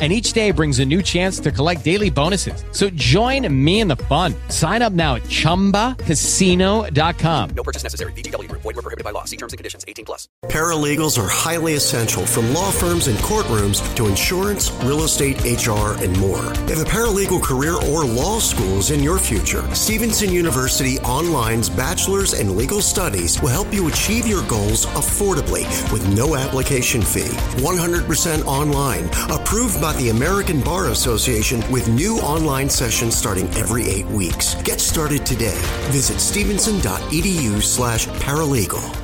and each day brings a new chance to collect daily bonuses. So join me in the fun. Sign up now at ChumbaCasino.com. No purchase necessary. VGW. Void were prohibited by law. See terms and conditions. 18 plus. Paralegals are highly essential from law firms and courtrooms to insurance, real estate, HR, and more. If a paralegal career or law school is in your future, Stevenson University Online's Bachelor's in Legal Studies will help you achieve your goals affordably with no application fee. 100% online, approved by the American Bar Association with new online sessions starting every eight weeks. Get started today. Visit stevenson.edu slash paralegal.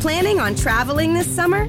Planning on traveling this summer?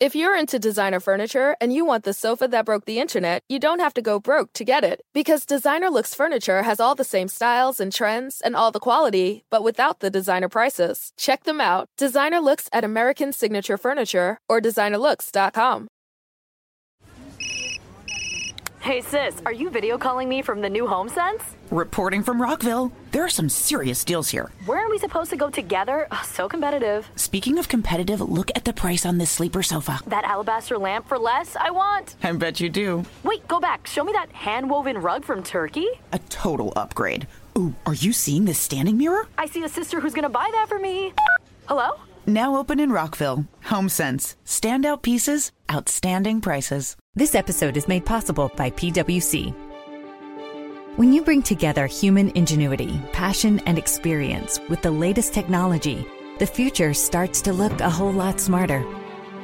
If you're into designer furniture and you want the sofa that broke the internet, you don't have to go broke to get it. Because Designer Looks Furniture has all the same styles and trends and all the quality, but without the designer prices. Check them out. Designer Looks at American Signature Furniture or designerlooks.com. Hey sis, are you video calling me from the new home sense? Reporting from Rockville. There are some serious deals here. Where are we supposed to go together? Oh, so competitive. Speaking of competitive, look at the price on this sleeper sofa. That alabaster lamp for less, I want. I bet you do. Wait, go back. Show me that hand woven rug from Turkey. A total upgrade. Ooh, are you seeing this standing mirror? I see a sister who's gonna buy that for me. Hello? Now open in Rockville. HomeSense. Standout pieces, outstanding prices. This episode is made possible by PWC. When you bring together human ingenuity, passion, and experience with the latest technology, the future starts to look a whole lot smarter.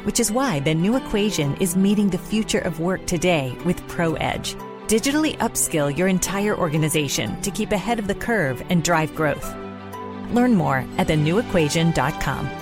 Which is why the new equation is meeting the future of work today with ProEdge. Digitally upskill your entire organization to keep ahead of the curve and drive growth. Learn more at thenewequation.com.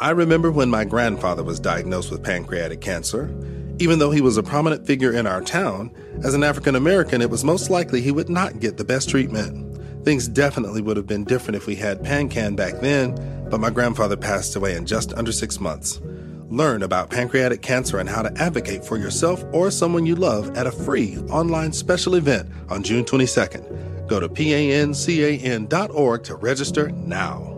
I remember when my grandfather was diagnosed with pancreatic cancer. Even though he was a prominent figure in our town, as an African American, it was most likely he would not get the best treatment. Things definitely would have been different if we had PanCan back then, but my grandfather passed away in just under six months. Learn about pancreatic cancer and how to advocate for yourself or someone you love at a free online special event on June 22nd. Go to pancan.org to register now.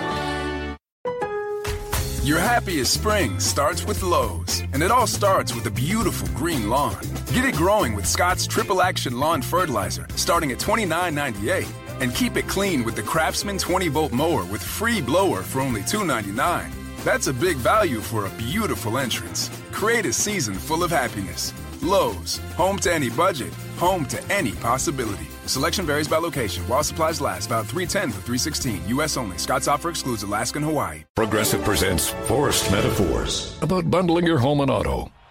Your happiest spring starts with Lowe's, and it all starts with a beautiful green lawn. Get it growing with Scott's Triple Action Lawn Fertilizer, starting at $29.98. And keep it clean with the Craftsman 20 volt mower with free blower for only $2.99. That's a big value for a beautiful entrance. Create a season full of happiness. Lowe's, home to any budget, home to any possibility. Selection varies by location. While supplies last, about 310 to 316. U.S. only. Scott's offer excludes Alaska and Hawaii. Progressive presents Forced Metaphors about bundling your home and auto.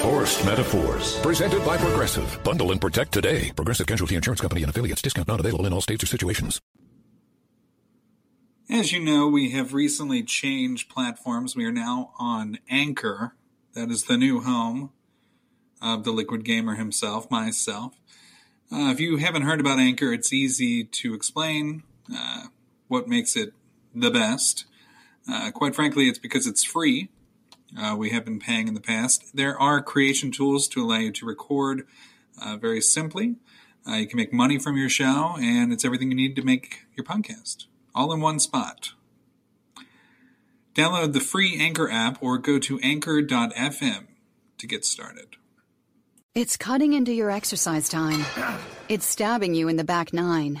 Forced Metaphors. Presented by Progressive. Bundle and protect today. Progressive Casualty Insurance Company and affiliates. Discount not available in all states or situations. As you know, we have recently changed platforms. We are now on Anchor. That is the new home of the Liquid Gamer himself, myself. Uh, if you haven't heard about Anchor, it's easy to explain uh, what makes it the best. Uh, quite frankly, it's because it's free. Uh, we have been paying in the past. There are creation tools to allow you to record uh, very simply. Uh, you can make money from your show, and it's everything you need to make your podcast all in one spot. Download the free Anchor app or go to anchor.fm to get started. It's cutting into your exercise time. It's stabbing you in the back nine.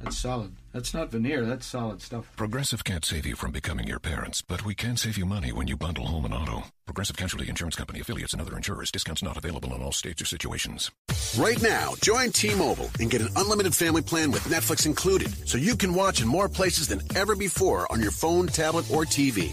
That's solid. That's not veneer. That's solid stuff. Progressive can't save you from becoming your parents, but we can save you money when you bundle home and auto. Progressive Casualty Insurance Company affiliates and other insurers. Discounts not available in all states or situations. Right now, join T-Mobile and get an unlimited family plan with Netflix included, so you can watch in more places than ever before on your phone, tablet, or TV.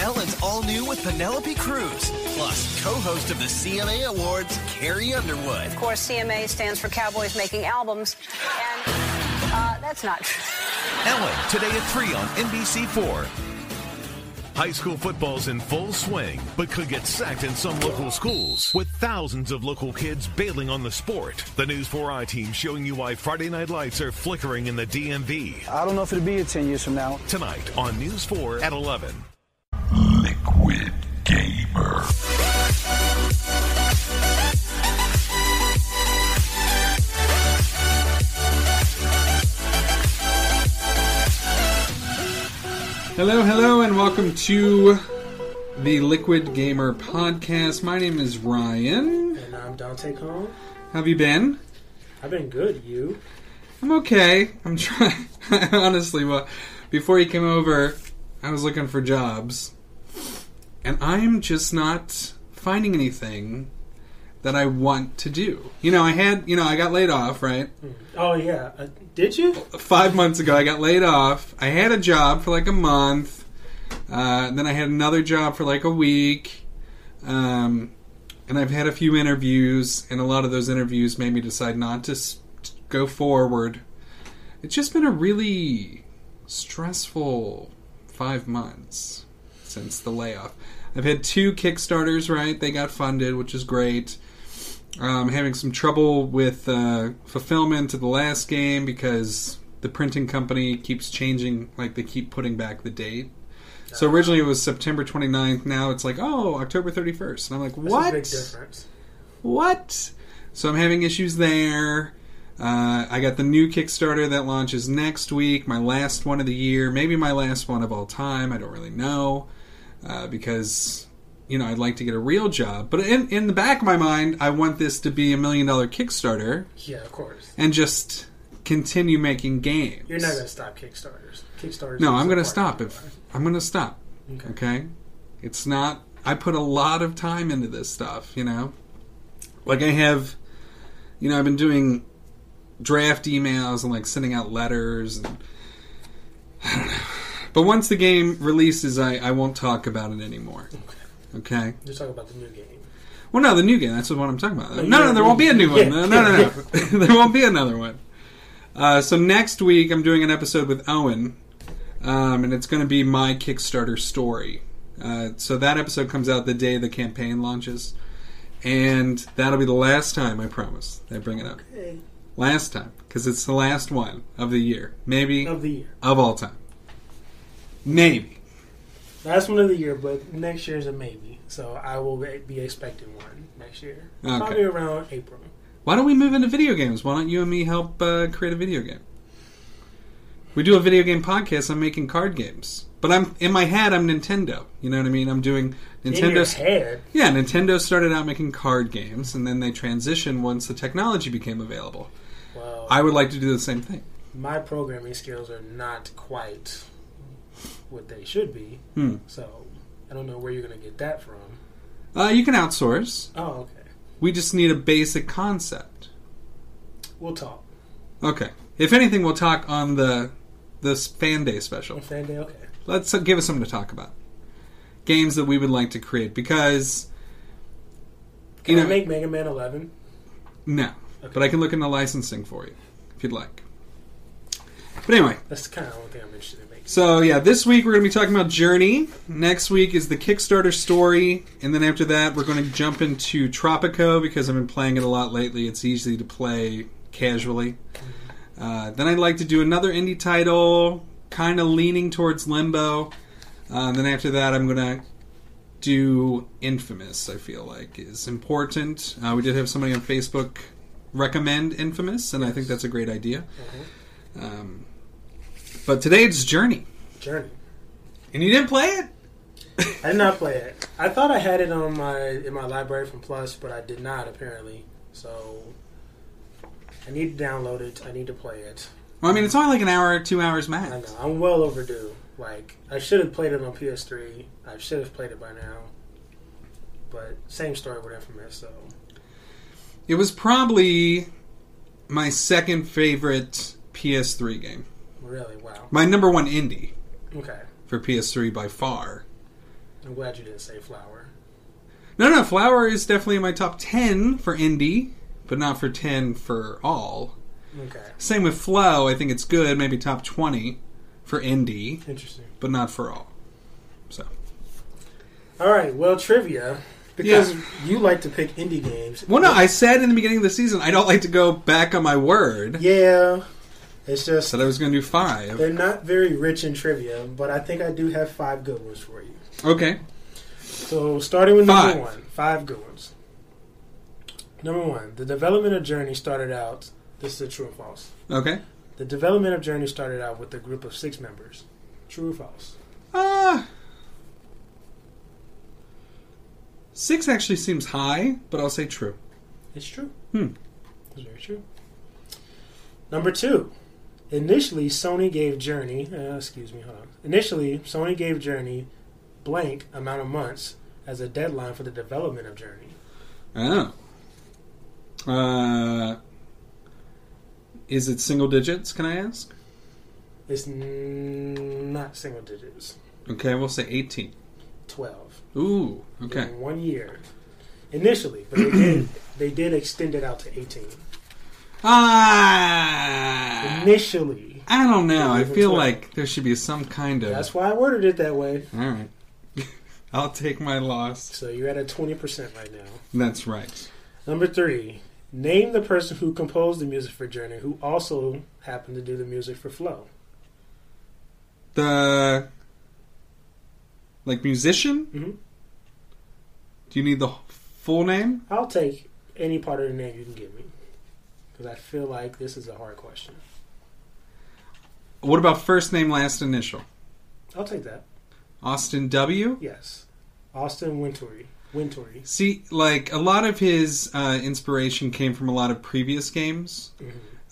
Ellen's all new with Penelope Cruz, plus co-host of the CMA Awards, Carrie Underwood. Of course, CMA stands for Cowboys Making Albums, and uh, that's not true. Ellen today at three on NBC4. High school football's in full swing, but could get sacked in some local schools, with thousands of local kids bailing on the sport. The News 4i team showing you why Friday night lights are flickering in the DMV. I don't know if it'll be here 10 years from now. Tonight on News 4 at 11. Liquid Gamer. Hello, hello, and welcome to the Liquid Gamer podcast. My name is Ryan. And I'm Dante Cone. How have you been? I've been good. You? I'm okay. I'm trying. Honestly, well, before you came over, I was looking for jobs, and I'm just not finding anything that I want to do. You know, I had, you know, I got laid off, right? Oh yeah. Uh, did you? Five months ago, I got laid off. I had a job for like a month. Uh, then I had another job for like a week. Um, and I've had a few interviews, and a lot of those interviews made me decide not to s- go forward. It's just been a really stressful five months since the layoff. I've had two Kickstarters, right? They got funded, which is great. Um, having some trouble with uh, fulfillment of the last game because the printing company keeps changing, like they keep putting back the date. So originally it was September 29th. Now it's like, oh, October 31st. And I'm like, what? a big difference. What? So I'm having issues there. Uh, I got the new Kickstarter that launches next week, my last one of the year, maybe my last one of all time. I don't really know uh, because you know I'd like to get a real job, but in in the back of my mind, I want this to be a million dollar Kickstarter Yeah, of course. and just continue making games. You're not gonna stop Kickstarters. Kickstarters. No, is I'm a going to part stop of if I'm going to stop. Okay. Okay. It's not I put a lot of time into this stuff, you know. Like I have you know, I've been doing draft emails and like sending out letters and I don't know. But once the game releases, I, I won't talk about it anymore. Okay. You're talking about the new game. Well, no, the new game. That's what I'm talking about. No, No, no, there won't be a new one. No, no, no. no. there won't be another one. Uh, so next week, I'm doing an episode with Owen. um, and it's going to be my Kickstarter story. Uh, so that episode comes out the day the campaign launches, and that'll be the last time I promise I bring it up. Okay. Last time, because it's the last one of the year, maybe Of the year. of all time. Maybe. Last one of the year, but next year is a maybe. So I will be expecting one next year. Okay. Probably around April. Why don't we move into video games? Why don't you and me help uh, create a video game? We do a video game podcast. I'm making card games, but I'm in my head. I'm Nintendo. You know what I mean? I'm doing Nintendo. In head. Yeah, Nintendo started out making card games, and then they transitioned once the technology became available. Well, I would like to do the same thing. my programming skills are not quite what they should be. Hmm. So I don't know where you're going to get that from. Uh, you can outsource. Oh, okay. We just need a basic concept. We'll talk. Okay. If anything, we'll talk on the this fan day special. Fan day, okay. Let's uh, give us something to talk about. Games that we would like to create because Can you I make Mega Man 11? no, but I can look into licensing for you if you'd like. But anyway, That's kind of the only thing I'm interested in making. so yeah, this week we're going to be talking about Journey. Next week is the Kickstarter story, and then after that we're going to jump into Tropico because I've been playing it a lot lately. It's easy to play casually. Uh, then I'd like to do another indie title, kind of leaning towards Limbo. Uh, then after that, I'm going to do Infamous. I feel like is important. Uh, we did have somebody on Facebook recommend Infamous, and I think that's a great idea. Um, but today it's Journey, Journey. and you didn't play it. I did not play it. I thought I had it on my in my library from Plus, but I did not apparently. So I need to download it. I need to play it. Well, I mean, it's only like an hour, two hours max. I know I'm well overdue. Like I should have played it on PS3. I should have played it by now. But same story with Infamous. So It was probably my second favorite PS3 game. really, wow. My number one indie Okay, for PS3 by far. I'm glad you didn't say Flower. No, no, Flower is definitely in my top 10 for indie, but not for 10 for all. Okay, Same with Flow, I think it's good, maybe top 20 for indie, interesting. but not for all. So, All right, well, trivia. Because you like to pick indie games. well, no, I said in the beginning of the season I don't like to go back on my word. Yeah, it's just Said I was going to do five. they're not very rich in trivia, but I think I do have five good ones for you. Okay. So starting with number Five. one, five good ones. Number one, the development of Journey started out. This is a true or false. Okay. The development of Journey started out with a group of six members. True or false? Uh, six actually seems high, but I'll say true. It's true. Hmm. It's very true. Number two, initially Sony gave Journey. Uh, excuse me, hold on. Initially, Sony gave Journey blank amount of months as a deadline for the development of Journey. Oh. Uh, is it single digits, can I ask? It's n- not single digits. Okay, we'll say 18. Twelve. Ooh, okay. In one year. Initially, but they did they did extend it out to eighteen. Ah! Initially. I don't know. I feel 12. like there should be some kind of. That's why I worded it that way. All right. I'll take my loss. So you're at a twenty percent right now. That's right. Number three. Name the person who composed the music for Journey who also happened to do the music for Flow. The. Like musician? Mhm. Do you need the full name? I'll take any part of the name you can give me. Because I feel like this is a hard question. What about first name, last initial? I'll take that. Austin W? Yes. Austin Wintory. Wintory. See, like a lot of his uh, inspiration came from a lot of previous games,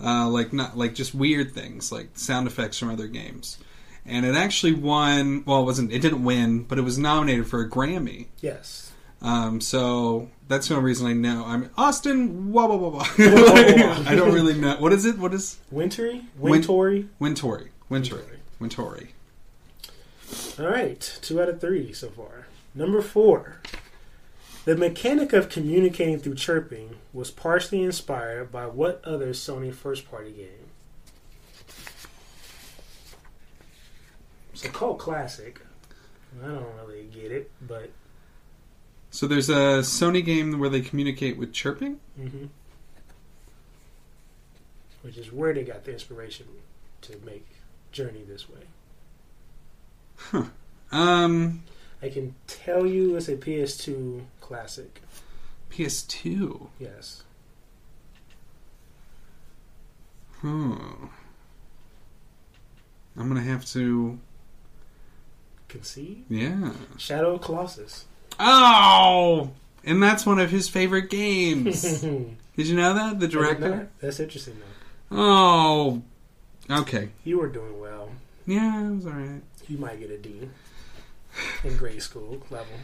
uh, like not like just weird things, like sound effects from other games. And it actually won. Well, it wasn't. It didn't win, but it was nominated for a Grammy. Yes. Um, so that's the only reason I know. I'm Austin. Wah wah wah wah. I don't really know. What is it? What is Wintory? Win- Wintory? Wintory. Wintory. Wintory. All right, two out of three so far. Number four. The mechanic of communicating through chirping was partially inspired by what other Sony first party game? It's a cult classic. I don't really get it, but So there's a Sony game where they communicate with chirping. hmm which is where they got the inspiration to make Journey this way. Um, I can tell you it's a PS2 classic. PS2. Yes. Hmm. I'm gonna have to. Concede? Yeah. Shadow of Colossus. Oh, and that's one of his favorite games. Did you know that the director? That's interesting though. Oh, okay. You were doing well. Yeah, it was all right. You might get a D in grade school level.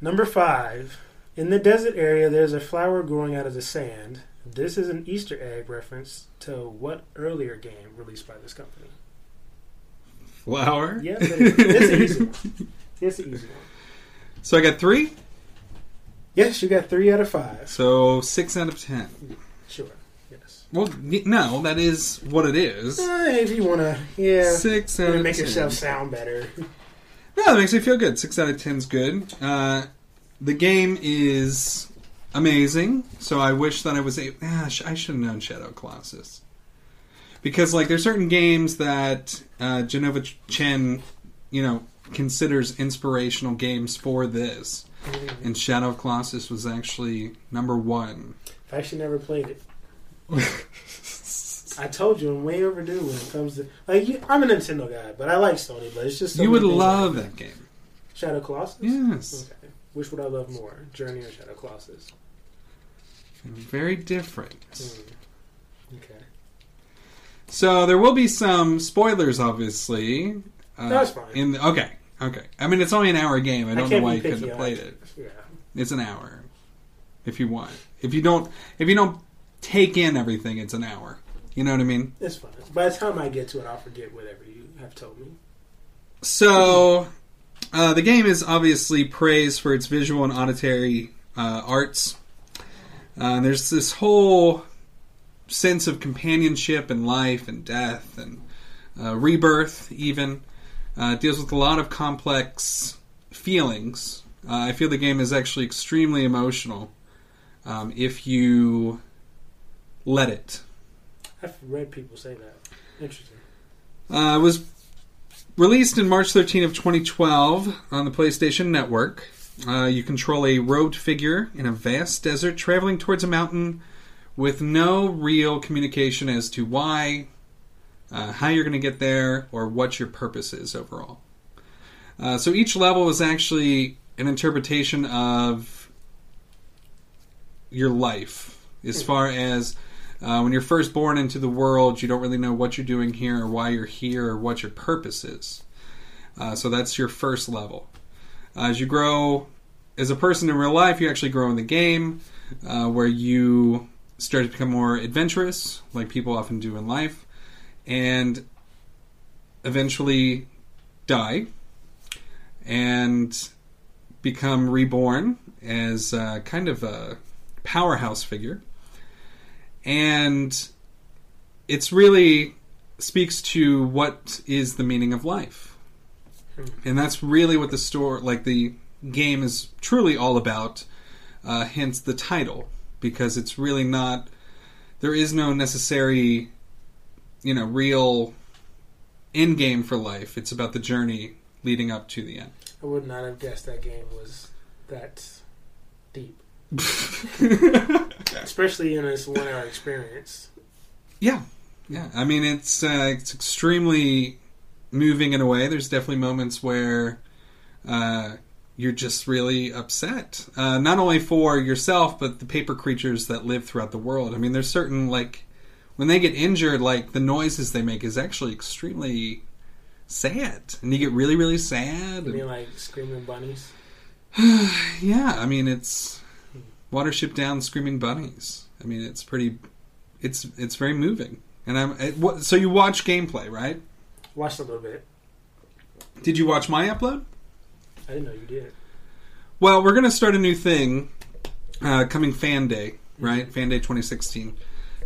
Number five. In the desert area, there's a flower growing out of the sand. This is an Easter egg reference to what earlier game released by this company? Flower. Yeah, but it's an easy one. It's an easy one. So I got three. Yes, you got three out of five. So six out of ten. Sure. Yes. Well, y- no, that is what it is. Uh, if you want to, yeah. Six out of make 10. yourself sound better. No, that makes me feel good. Six out of ten is good. Uh, the game is amazing. So I wish that I was. A- ah, sh- I should have known Shadow Colossus because like there's certain games that uh, Jenova Chen, you know, considers inspirational games for this, and Shadow of Colossus was actually number one. I actually never played it. I told you I'm way overdue when it comes to like you, I'm a Nintendo guy, but I like Sony. But it's just so you would love that game. Shadow Colossus. Yes. Okay. Which would I love more, Journey or Shadow Colossus? Very different. Hmm. Okay. So there will be some spoilers, obviously. Uh, That's fine. In the, okay, okay. I mean, it's only an hour game. I don't know can't why be you couldn't have on played it. it. Yeah. It's an hour, if you want. If you don't, if you don't take in everything, it's an hour. You know what I mean? It's fine. By the time I get to it, I'll forget whatever you have told me. So, uh, the game is obviously praised for its visual and auditory uh, arts. Uh, there's this whole sense of companionship and life and death and uh, rebirth, even. Uh, deals with a lot of complex feelings. Uh, I feel the game is actually extremely emotional um, if you let it. I've read people say that. Interesting. Uh, it was released in March 13 of 2012 on the PlayStation Network. Uh, you control a robed figure in a vast desert traveling towards a mountain with no real communication as to why, uh, how you're going to get there, or what your purpose is overall. Uh, so each level is actually an interpretation of your life as far as uh, when you're first born into the world, you don't really know what you're doing here or why you're here or what your purpose is. Uh, so that's your first level. Uh, as you grow as a person in real life, you actually grow in the game uh, where you start to become more adventurous, like people often do in life, and eventually die and become reborn as uh, kind of a powerhouse figure. And it's really speaks to what is the meaning of life. And that's really what the store like the game is truly all about uh, hence the title because it's really not there is no necessary you know real end game for life it's about the journey leading up to the end I would not have guessed that game was that deep. Especially in this one hour experience. Yeah, yeah. I mean, it's uh, it's extremely moving in a way. There's definitely moments where uh, you're just really upset, uh, not only for yourself but the paper creatures that live throughout the world. I mean, there's certain like when they get injured, like the noises they make is actually extremely sad, and you get really, really sad. You mean like screaming bunnies? yeah, I mean it's Watership Down, Screaming Bunnies. I mean it's pretty, it's it's very moving. And I'm it, what, so you watch gameplay, right? Watched a little bit. Did you watch my upload? I didn't know you did. Well, we're gonna start a new thing uh, coming Fan Day, right? Fan Day 2016.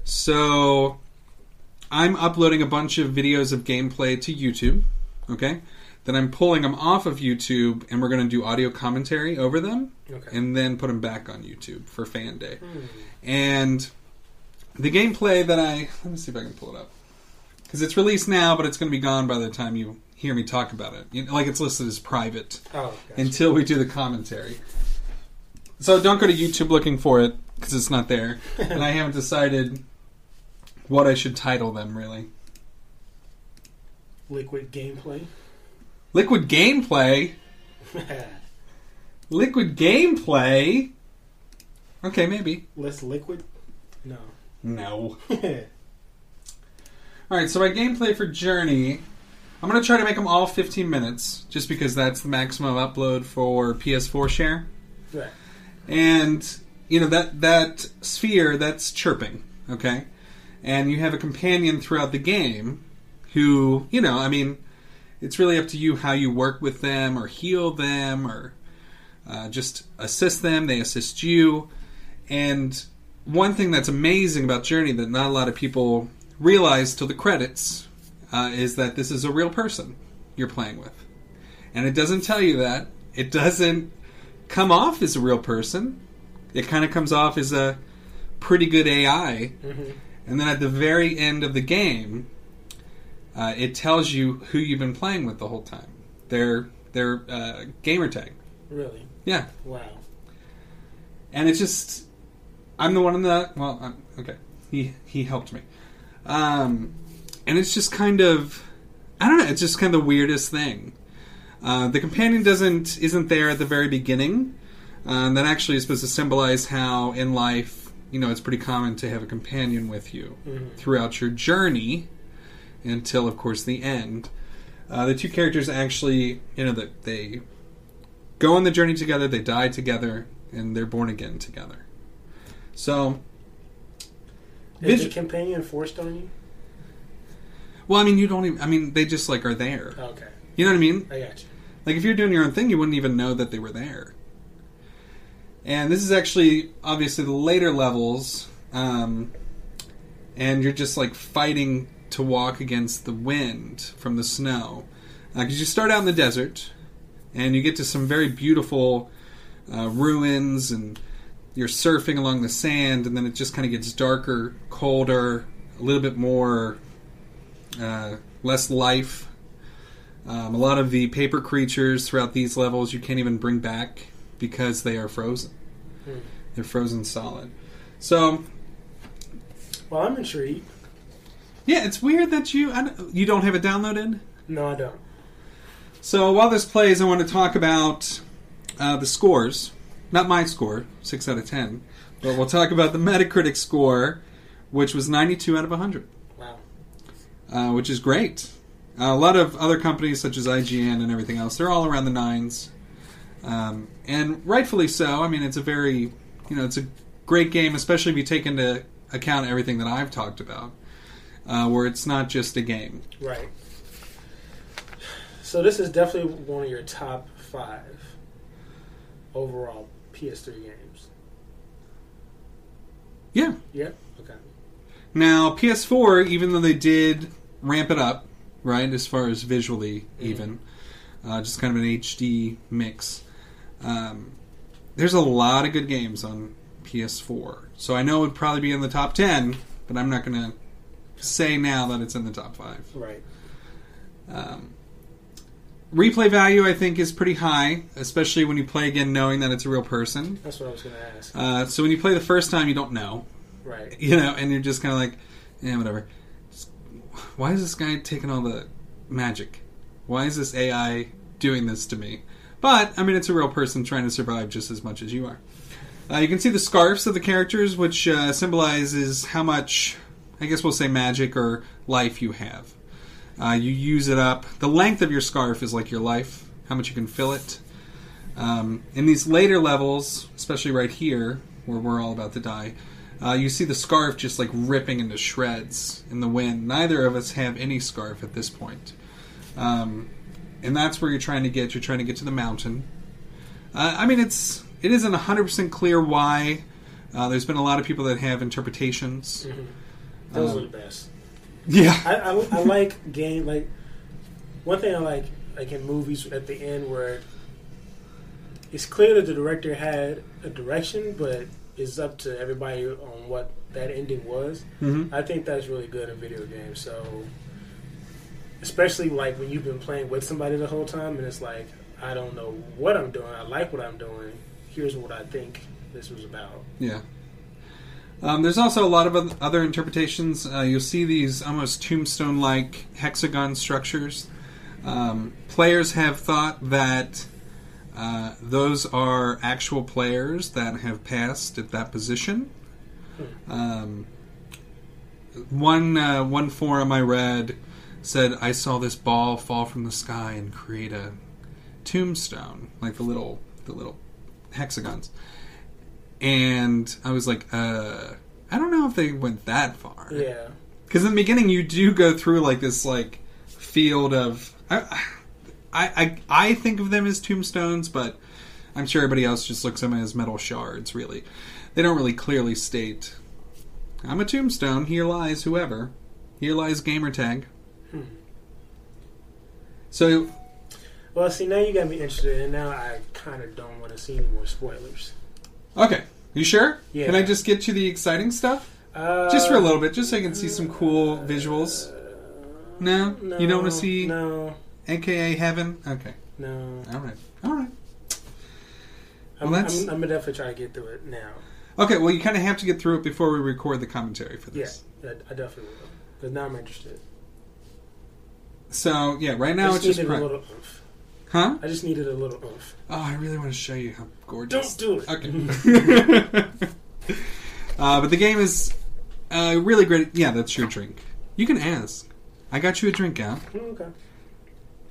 So I'm uploading a bunch of videos of gameplay to YouTube. Okay. Then I'm pulling them off of YouTube, and we're going to do audio commentary over them, Okay. and then put them back on YouTube for Fan Day. Hmm. And the gameplay that I let me see if I can pull it up because it's released now, but it's going to be gone by the time you hear me talk about it. You know, like it's listed as private Oh, gotcha. until we do the commentary. So don't go to YouTube looking for it because it's not there, and I haven't decided what I should title them really. Liquid gameplay. Liquid gameplay. Liquid gameplay. Okay, maybe. Less liquid? No. No. All right, so my gameplay for Journey, I'm to try to make them all 15 minutes, just because that's the maximum upload for PS4 share. Right. And you know that that sphere that's chirping, okay? And you have a companion throughout the game who, you know, I mean, it's really up to you how you work with them or heal them or uh, just assist them. They assist you. And one thing that's amazing about Journey that not a lot of people realize till the credits uh, is that this is a real person you're playing with. And it doesn't tell you that. It doesn't come off as a real person. It kind of comes off as a pretty good AI. Mhm. And then at the very end of the game, uh, it tells you who you've been playing with the whole time. Their their uh, gamer tag. Really? Yeah. Wow. And it's just, I'm the one in the well, I'm, okay. He he helped me, um, and it's just kind of, I don't know. It's just kind of the weirdest thing. Uh, the companion doesn't isn't there at the very beginning. Uh, that actually is supposed to symbolize how in life, you know, it's pretty common to have a companion with you Mhm. throughout your journey until, of course, the end. Uh, the two characters actually, you know, that they go on the journey together, they die together, and they're born again together. So, Is the companion forced on you? well, I mean, you don't even. I mean, they just like are there. Okay. You know what I mean? I got you. Like if you're doing your own thing, you wouldn't even know that they were there. And this is actually obviously the later levels, um, and you're just like fighting to walk against the wind from the snow. Because you start out in the desert, and you get to some very beautiful uh, ruins, and you're surfing along the sand, and then it just kind of gets darker, colder, a little bit more uh, less life. Um, a lot of the paper creatures throughout these levels you can't even bring back because they are frozen. Hmm. They're frozen solid. So Well, I'm intrigued. yeah, it's weird that you I don't- you don't have it downloaded. No, I don't. So while this plays, I want to talk about uh, the scores. Not my score, six out of ten, but we'll talk about the Metacritic score, which was ninety-two out of hundred. Wow. uh, which is great. Uh, a lot of other companies, such as IGN and everything else, they're all around the nines, um, and rightfully so. I mean, it's a very, you know, it's a great game, especially if you take into account everything that I've talked about, uh, where it's not just a game. Right. So this is definitely one of your top five overall PS3 games. Yeah. Yeah. Okay. Now, PS4, even though they did ramp it up, right, as far as visually, even, uh, just kind of an HD mix, um, there's a lot of good games on PS4. So I know it would probably be in the top 10, but I'm not going to say now that it's in the top 5. Right. Um, replay value, I think, is pretty high, especially when you play again knowing that it's a real person. That's what I was going to ask. Uh, so when you play the first time, you don't know. Right. You know, and you're just kind of like, yeah, whatever. Why is this guy taking all the magic? Why is this AI doing this to me? But, I mean, it's a real person trying to survive just as much as you are. Uh, you can see the scarves of the characters, which uh, symbolizes how much, I guess we'll say, magic or life you have. Uh, you use it up. The length of your scarf is like your life, how much you can fill it. Um, in these later levels, especially right here, where we're all about to die, uh, you see the scarf just like ripping into shreds in the wind. Neither of us have any scarf at this point. Um, and that's where you're trying to get. You're trying to get to the mountain. Uh, I mean, it's it isn't 100% clear why. Uh, there's been a lot of people that have interpretations. Those Um, are the best. Yeah. I, I, I like game like One thing I like, like in movies at the end where it's clear that the director had a direction, but it's up to everybody on what that ending was. Mhm. I think that's really good in video games. So, especially like when you've been playing with somebody the whole time, and it's like I don't know what I'm doing. I like what I'm doing. Here's what I think this was about. Yeah. Um, there's also a lot of other interpretations. Uh, you'll see these almost tombstone like hexagon structures. Um, players have thought that uh, those are actual players that have passed at that position. Um, one uh, one forum I read said I saw this ball fall from the sky and create a tombstone, like the little the little hexagons. And I was like, uh, I don't know if they went that far. Yeah. Because in the beginning, you do go through like this like field of. I, I, I, I think of them as tombstones, but I'm sure everybody else just looks at them as metal shards. Really, they don't really clearly state. I'm a tombstone. Here lies whoever. Here lies gamertag. So Well, see, now you got me interested, and now I kind of don't want to see any more spoilers. Okay. You sure? Yeah. Can I just get you the exciting stuff? Uh, just for a little bit, just so I can see some cool visuals. No? you don't want to see no. AKA Heaven? Okay. No. All right. All right. I'm, Well, that's- I'm, I'm gonna definitely try to get through it now. Okay, well, you kind of have to get through it before we record the commentary for this. I, I definitely will. But now I'm interested. So, yeah, right now I it's just. needed a little oomph. Huh? I just needed a little oomph. Oh, I really want to show you how gorgeous. Don't do it. Okay. uh, but the game is uh, really great. Yeah, that's your drink. You can ask. I got you a drink out. Okay.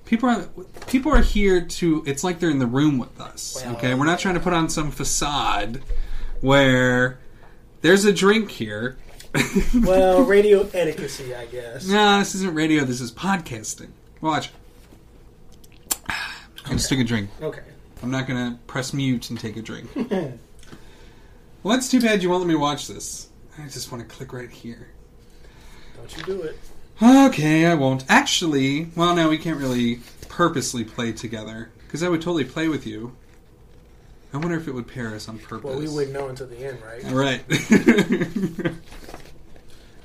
People are people are here to. It's like they're in the room with us. Well, okay, we're not trying to put on some facade where there's a drink here. well, radio etiquette, I guess. No, this isn't radio. This is podcasting. Watch. i'm just took a drink. Okay. I'm not gonna press mute and take a drink. well, that's too bad you won't let me watch this. I just want to click right here. Don't you do it. Okay, I won't. Actually, well, now we can't really purposely play together because I would totally play with you. I wonder if it would pair us on purpose. Well, we wouldn't know until the end, right? Right.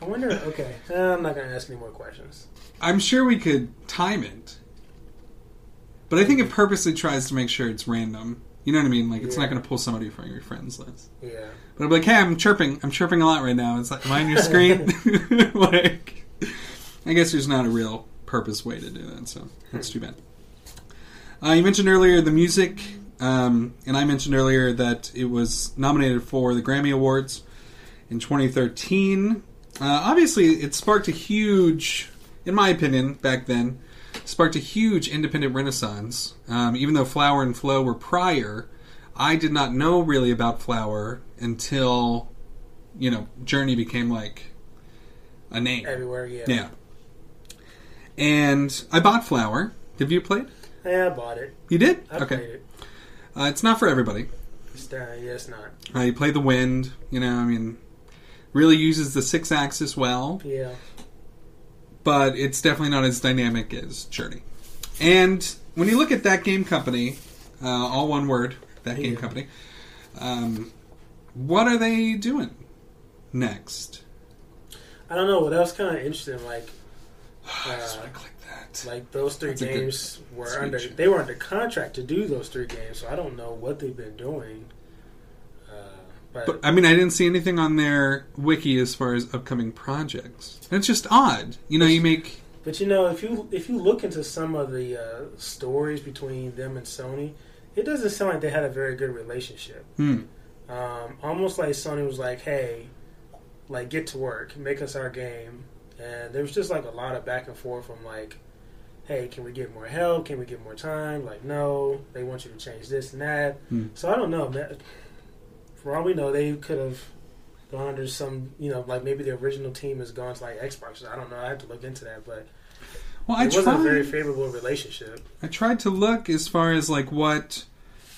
I wonder. Okay, uh, I'm not gonna ask any more questions. I'm sure we could time it, but I think it purposely tries to make sure it's random. You know what I mean? Like it's not going to pull somebody from your friends list. Yeah. But I'm like, hey, I'm chirping. I'm chirping a lot right now. It's like, am I on your screen? like, I guess there's not a real purpose way to do that, so that's too bad. Uh, you mentioned earlier the music, um, and I mentioned earlier that it was nominated for the Grammy Awards in 2013. Uh, obviously, it sparked a huge, in my opinion, back then, sparked a huge independent renaissance. Um, even though Flower and Flow were prior, I did not know really about Flower until, you know, Journey became like a name. Everywhere, yeah. Yeah. And I bought Flower. Have you played? Yeah, I bought it. You did? I okay. played it. Uh, it's not for everybody. It's, uh, yeah, it's not. Uh, you play the wind, you know, I mean, really uses the Sixaxis well, Yeah. but it's definitely not as dynamic as Journey. And when you look at Thatgamecompany, uh, all one word, that game Yeah. company, um, what are they doing next? I don't know. What else kind of interesting? Like, uh, click that. Like those three That's good games were under. They were under contract to do those three games, so I don't know what they've been doing. But, But I mean, I didn't see anything on their wiki as far as upcoming projects. And it's just odd. You know, you make But you know, if you if you look into some of the uh, stories between them and Sony, it doesn't sound like they had a very good relationship. Hmm. Um, almost like Sony was like, "Hey, like get to work, make us our game," and there was just like a lot of back and forth from like, "Hey, can we get more help? Can we get more time?" Like, no, they want you to change this and that. Hmm. So I don't know. man. For all we know, they could have gone under some, you know, like maybe the original team has gone to like Xbox. I don't know. I have to look into that, but Well, I it wasn't a very favorable relationship. I tried to look as far as like what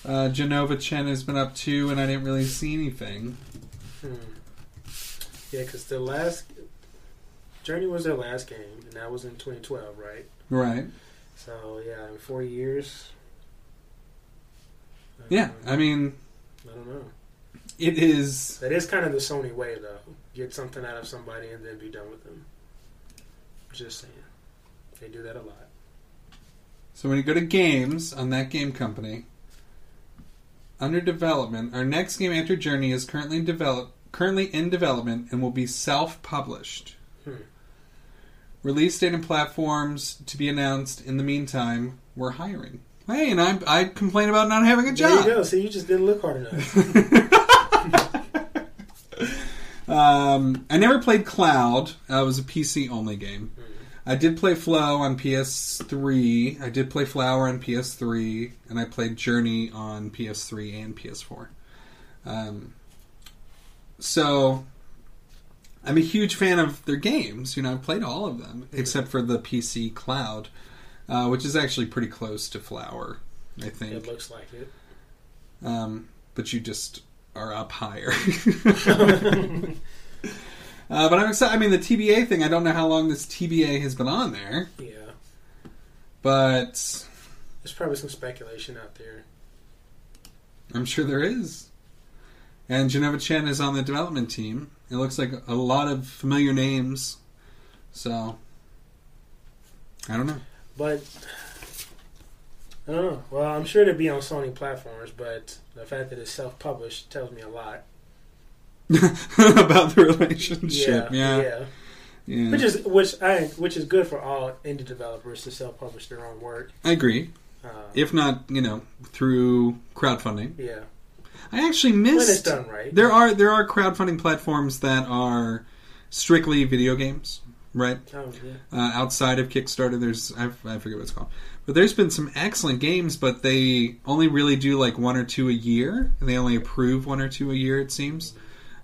uh, Jenova Chen has been up to, and I didn't really see anything. Hmm. Yeah, because the last Journey was their last game, and that was in 2012, right? Right. So yeah, in four years. Yeah, I mean, I don't know. It is. That is kind of the Sony way, though. Get something out of somebody and then be done with them. Just saying, they do that a lot. So when you go to games on Thatgamecompany, under development, our next game after Journey is currently in develop currently in development and will be self-published. Hmm. Release date and platforms to be announced. In the meantime, we're hiring. Hey, and I I complain about not having a job. There job. you go. See, you just didn't look hard enough. Um, I never played Cloud. Uh, it was a PC only game. I did play Flow on PS3. I did play Flower on PS3, and I played Journey on PS3 and PS4. Um, so I'm a huge fan of their games. You know, I've played all of them except for the PC Cloud, uh, which is actually pretty close to Flower. I think. it looks like it. Um, but you just are up higher. uh, but I'm excited. I mean, the TBA thing. I don't know how long this TBA has been on there, Yeah, but there's probably some speculation out there. I'm sure there is. And Jenova Chen is on the development team. It looks like a lot of familiar names. So I don't know. But I don't know. Well, I'm sure it'll be on Sony platforms, but the fact that it's self-published tells me a lot. about the relationship. Yeah, yeah. Yeah. Which is which I which is good for all indie developers to self-publish their own work. I agree. Uh, if not, you know, through crowdfunding. Yeah. I actually When missed. it's done right. There are there are crowdfunding platforms that are strictly video games, right? Oh, yeah. Uh, outside of Kickstarter, there's I, I forget what it's called, but there's been some excellent games, but they only really do like one or two a year, and they only approve one or two a year. It seems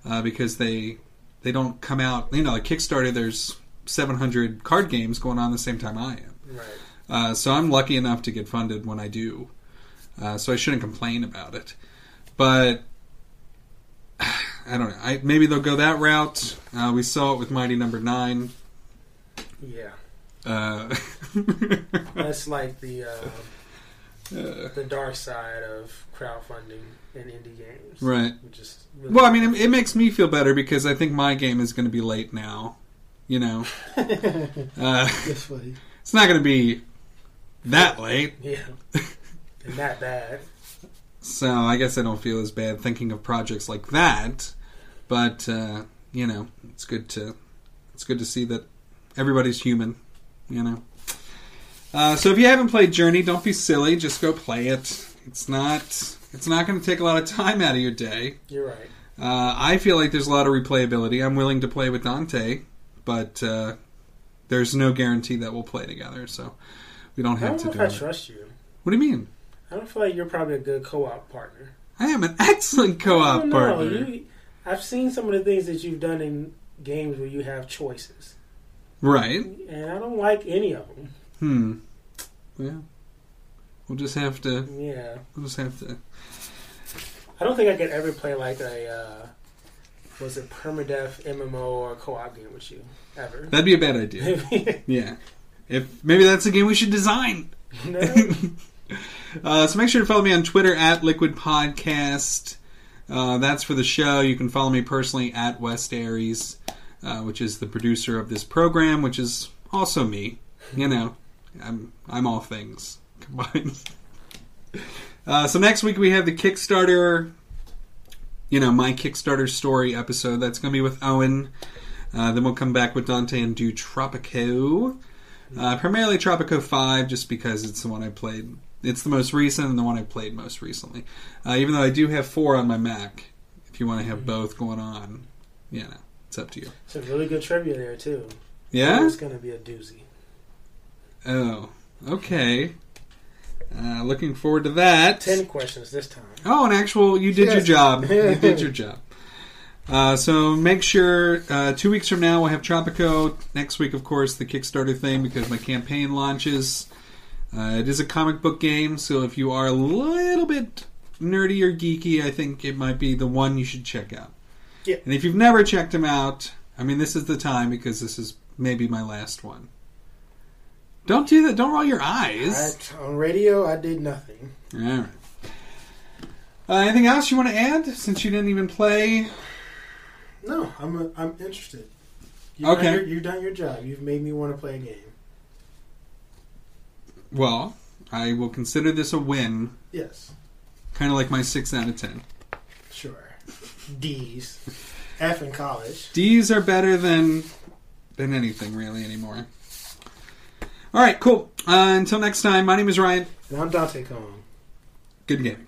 uh, because they they don't come out. You know, like Kickstarter, there's 700 card games going on the same time I am. Right. Uh, so I'm lucky enough to get funded when I do. Uh, so I shouldn't complain about it. But I don't know. I, maybe they'll go that route. Uh, we saw it with Mighty Number Nine. Yeah. Uh, That's like the uh, the dark side of crowdfunding in indie games, Right. Which is really well, I mean, it, it makes me feel better because I think my game is going to be late now. You know, uh, That's funny. it's not going to be that late. yeah, and that bad. So I guess I don't feel as bad thinking of projects like that. But uh, you know, it's good to it's good to see that everybody's human. You know. Uh, so if you haven't played Journey, don't be silly. Just go play it. It's not it's not going to take a lot of time out of your day. You're right. Uh, I feel like there's a lot of replayability. I'm willing to play with Dante, but uh, there's no guarantee that we'll play together. So we don't I have don't to know do if I trust you. What do you mean? I don't feel like you're probably a good co-op partner. I am an excellent co-op know. partner. You, I've seen some of the things that you've done in games where you have choices, Right. and I don't like any of them. Hmm. Yeah. We'll just have to. Yeah. We'll just have to. I don't think I could ever play like a uh, was it permadeath MMO or co-op game with you ever. That'd be a bad idea. yeah. If maybe that's a game we should design. No. Uh, so make sure to follow me on Twitter at Liquid Podcast. Uh, that's for the show. You can follow me personally at West Aries, uh, which is the producer of this program, which is also me. You know, I'm I'm all things combined. Uh, so next week we have the Kickstarter, you know, my Kickstarter story episode. That's going to be with Owen. Uh, then we'll come back with Dante and do Tropico. Uh, primarily Tropico 5, just because it's the one I played. It's the most recent and the one I played most recently. Uh, even though I do have 4 on my Mac, if you want to have both going on, you know, it's up to you. It's a really good trivia there too. Yeah? it's gonna be a doozy. Oh, okay. Uh, looking forward to that. Ten questions this time. Oh, an actual, you did your job. You did your job. Uh, so make sure uh, two weeks from now we'll have Tropico. Next week, of course, the Kickstarter thing because my campaign launches. Uh, it is a comic book game, so if you are a little bit nerdy or geeky, I think it might be the one you should check out. Yeah. And if you've never checked them out, I mean, this is the time because this is maybe my last one. Don't do that. Don't roll your eyes. I, on radio, I did nothing. All right. Uh, anything else you want to add since you didn't even play? No, I'm a, I'm interested. You've Okay. Done your, you've done your job. You've made me want to play a game. Well, I will consider this a win. Yes, Kind of like my six out of ten. D's. F in college. D's are better than than anything really anymore. All right, cool. Uh, until next time, my name is Ryan. And I'm Dante Kong. Good gaming.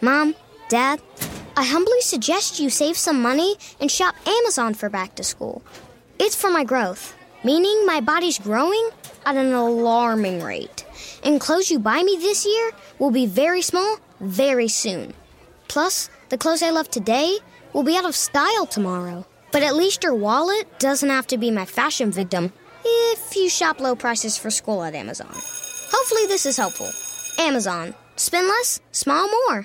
Mom, Dad, I humbly suggest you save some money and shop Amazon for back to school. It's for my growth, meaning my body's growing at an alarming rate. And clothes you buy me this year will be very small very soon. Plus, the clothes I love today will be out of style tomorrow. But at least your wallet doesn't have to be my fashion victim if you shop low prices for school at Amazon. Hopefully, this is helpful. Amazon. Spend less, smile more.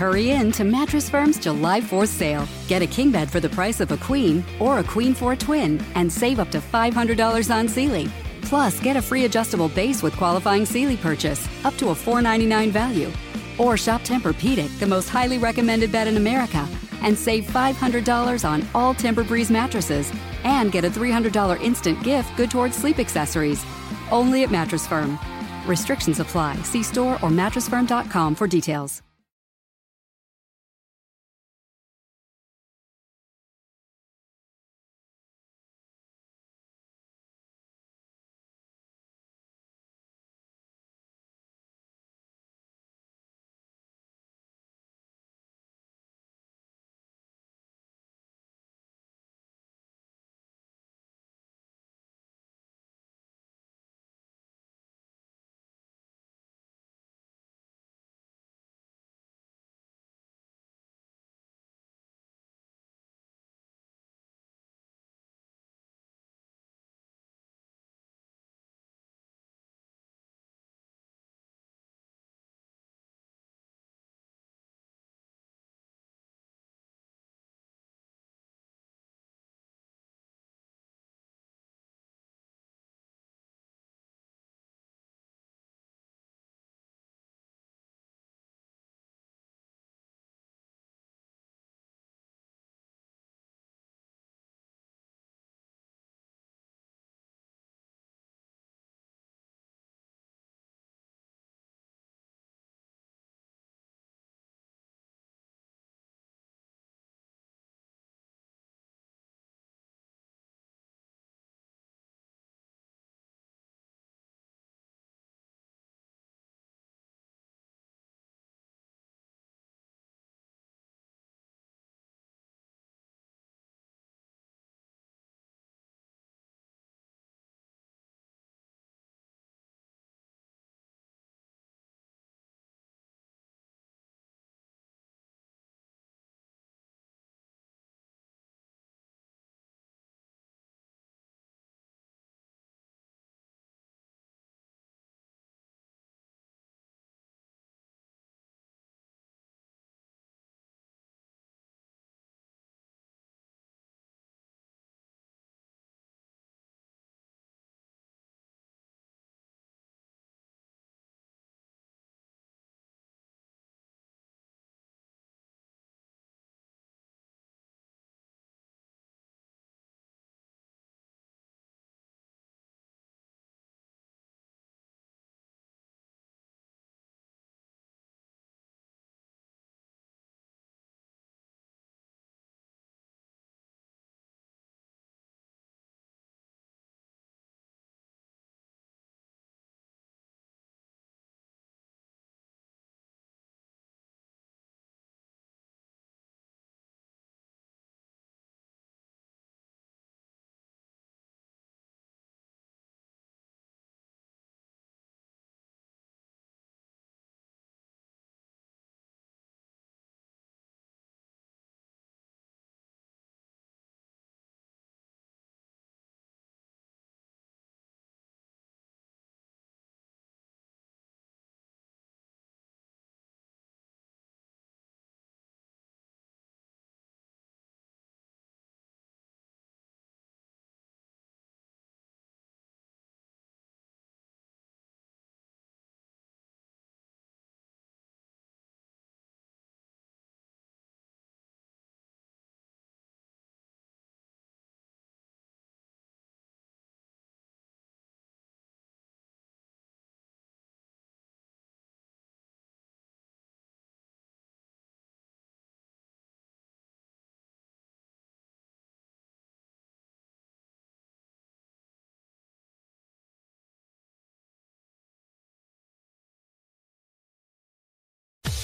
hurry in to Mattress Firm's July 4th sale. Get a king bed for the price of a queen or a queen for a twin and save up to $500 on Sealy. Plus, get a free adjustable base with qualifying Sealy purchase, up to a 499 value. Or shop Tempur-Pedic, the most highly recommended bed in America, and save $500 on all Tempur-Breeze mattresses and get a $300 instant gift good towards sleep accessories. Only at Mattress Firm. Restrictions apply. See store or mattressfirm.com for details.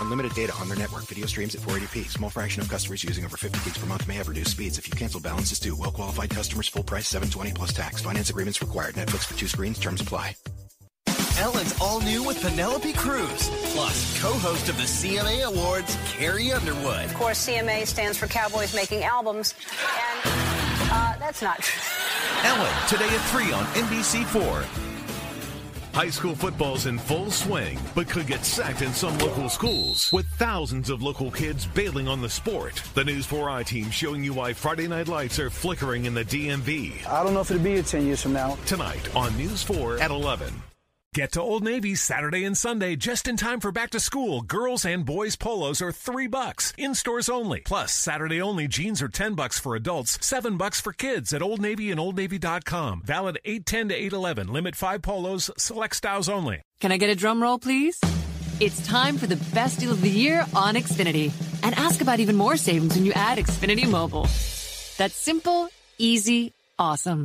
Unlimited data on their network. Video streams at 480p. Small fraction of customers using over 50 gigs per month may have reduced speeds. If you cancel, balances is due. Well qualified customers, full price, 720 plus tax. Finance agreements required. Netflix for two screens. Terms apply. Ellen's all new with Penelope Cruz, plus co-host of the CMA Awards, Carrie Underwood. Of course, CMA stands for Cowboys Making Albums, and uh, that's not true. Ellen, today at 3 on NBC4. High school football's in full swing, but could get sacked in some local schools, with thousands of local kids bailing on the sport. The News 4i team showing you why Friday night lights are flickering in the DMV. I don't know if it'll be here 10 years from now. Tonight on News 4 at 11. Get to Old Navy Saturday and Sunday just in time for back to school. Girls and boys polos are three bucks in stores only. Plus Saturday only jeans are ten bucks for adults, seven bucks for kids at Old Navy and OldNavy.com. Valid eight ten to eight eleven. Limit five polos. Select styles only. Can I get a drum roll, please? It's time for the best deal of the year on Xfinity. And ask about even more savings when you add Xfinity Mobile. That's simple, easy, awesome.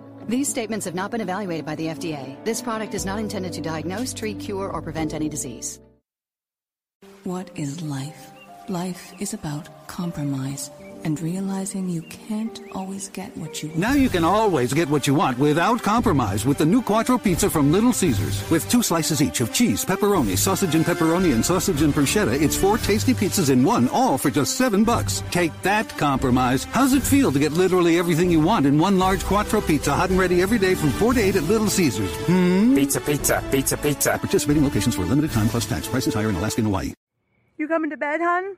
These statements have not been evaluated by the FDA. This product is not intended to diagnose, treat, cure, or prevent any disease. What is life? Life is about compromise and realizing you can't always get what you want. Now you can always get what you want without compromise with the new Quattro Pizza from Little Caesars. With two slices each of cheese, pepperoni, sausage and pepperoni, and sausage and bruschetta, it's four tasty pizzas in one, all for just seven bucks. Take that compromise. How's it feel to get literally everything you want in one large Quattro Pizza, hot and ready every day from 4 to 8 at Little Caesars? Hmm? Pizza, pizza, pizza, pizza. Participating locations for a limited time plus tax. Prices higher in Alaska and Hawaii. You coming to bed, hon?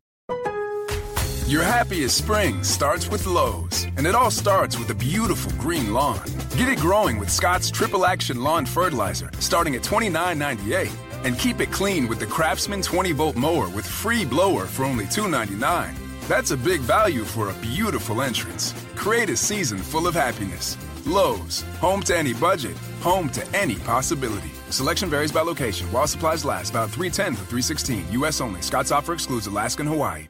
Your happiest spring starts with Lowe's, and it all starts with a beautiful green lawn. Get it growing with Scott's Triple Action Lawn Fertilizer, starting at $29.98. And keep it clean with the Craftsman 20 volt mower with free blower for only $2.99. That's a big value for a beautiful entrance. Create a season full of happiness. Lowe's, home to any budget, home to any possibility. Selection varies by location. While supplies last, about 310 through 316. U.S. only. Scott's offer excludes Alaska and Hawaii.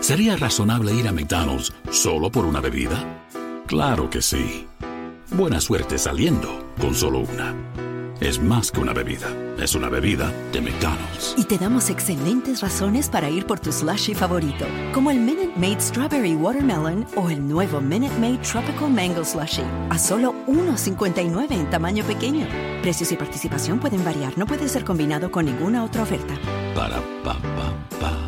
¿Sería razonable ir a McDonald's solo por una bebida? Claro que sí. Buena suerte saliendo con solo una. Es más que una bebida. Es una bebida de McDonald's. Y te damos excelentes razones para ir por tu slushy favorito, como el Minute Maid Strawberry Watermelon o el nuevo Minute Maid Tropical Mango Slushy, a solo $1.59 en tamaño pequeño. Precios y participación pueden variar, no puede ser combinado con ninguna otra oferta. Para pa pa pa.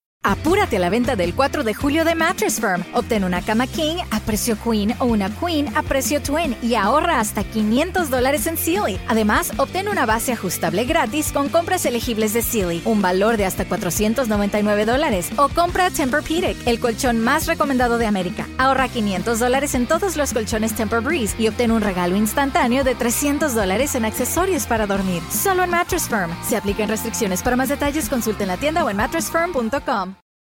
Apúrate a la venta del 4 de julio de Mattress Firm. Obtén una cama King a precio Queen o una Queen a precio Twin y ahorra hasta 500 dólares en Sealy. Además, obtén una base ajustable gratis con compras elegibles de Sealy, un valor de hasta 499 dólares. O compra Tempur-Pedic, el colchón más recomendado de América. Ahorra 500 dólares en todos los colchones Tempur-Breeze y obtén un regalo instantáneo de 300 dólares en accesorios para dormir. Solo en Mattress Firm. Se aplican restricciones. Para más detalles, consulte en la tienda o en mattressfirm.com.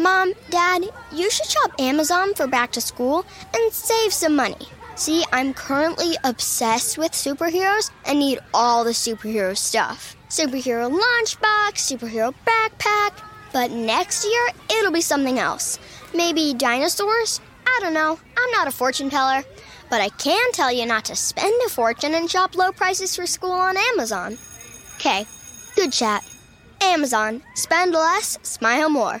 Mom, Dad, you should shop Amazon for back to school and save some money. See, I'm currently obsessed with superheroes and need all the superhero stuff superhero lunchbox, superhero backpack. But next year, it'll be something else. Maybe dinosaurs? I don't know. I'm not a fortune teller. But I can tell you not to spend a fortune and shop low prices for school on Amazon. Okay, good chat. Amazon. Spend less, smile more.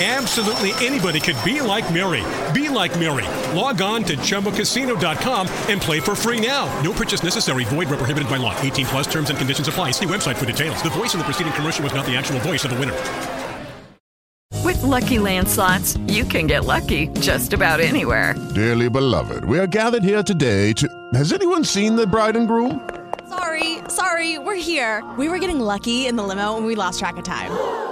Absolutely anybody could be like Mary. Be like Mary. Log on to ChumbaCasino.com and play for free now. No purchase necessary. Void where prohibited by law. 18 plus terms and conditions apply. See website for details. The voice in the preceding commercial was not the actual voice of the winner. With Lucky Land slots, you can get lucky just about anywhere. Dearly beloved, we are gathered here today to. Has anyone seen the bride and groom? Sorry, sorry, we're here. We were getting lucky in the limo and we lost track of time.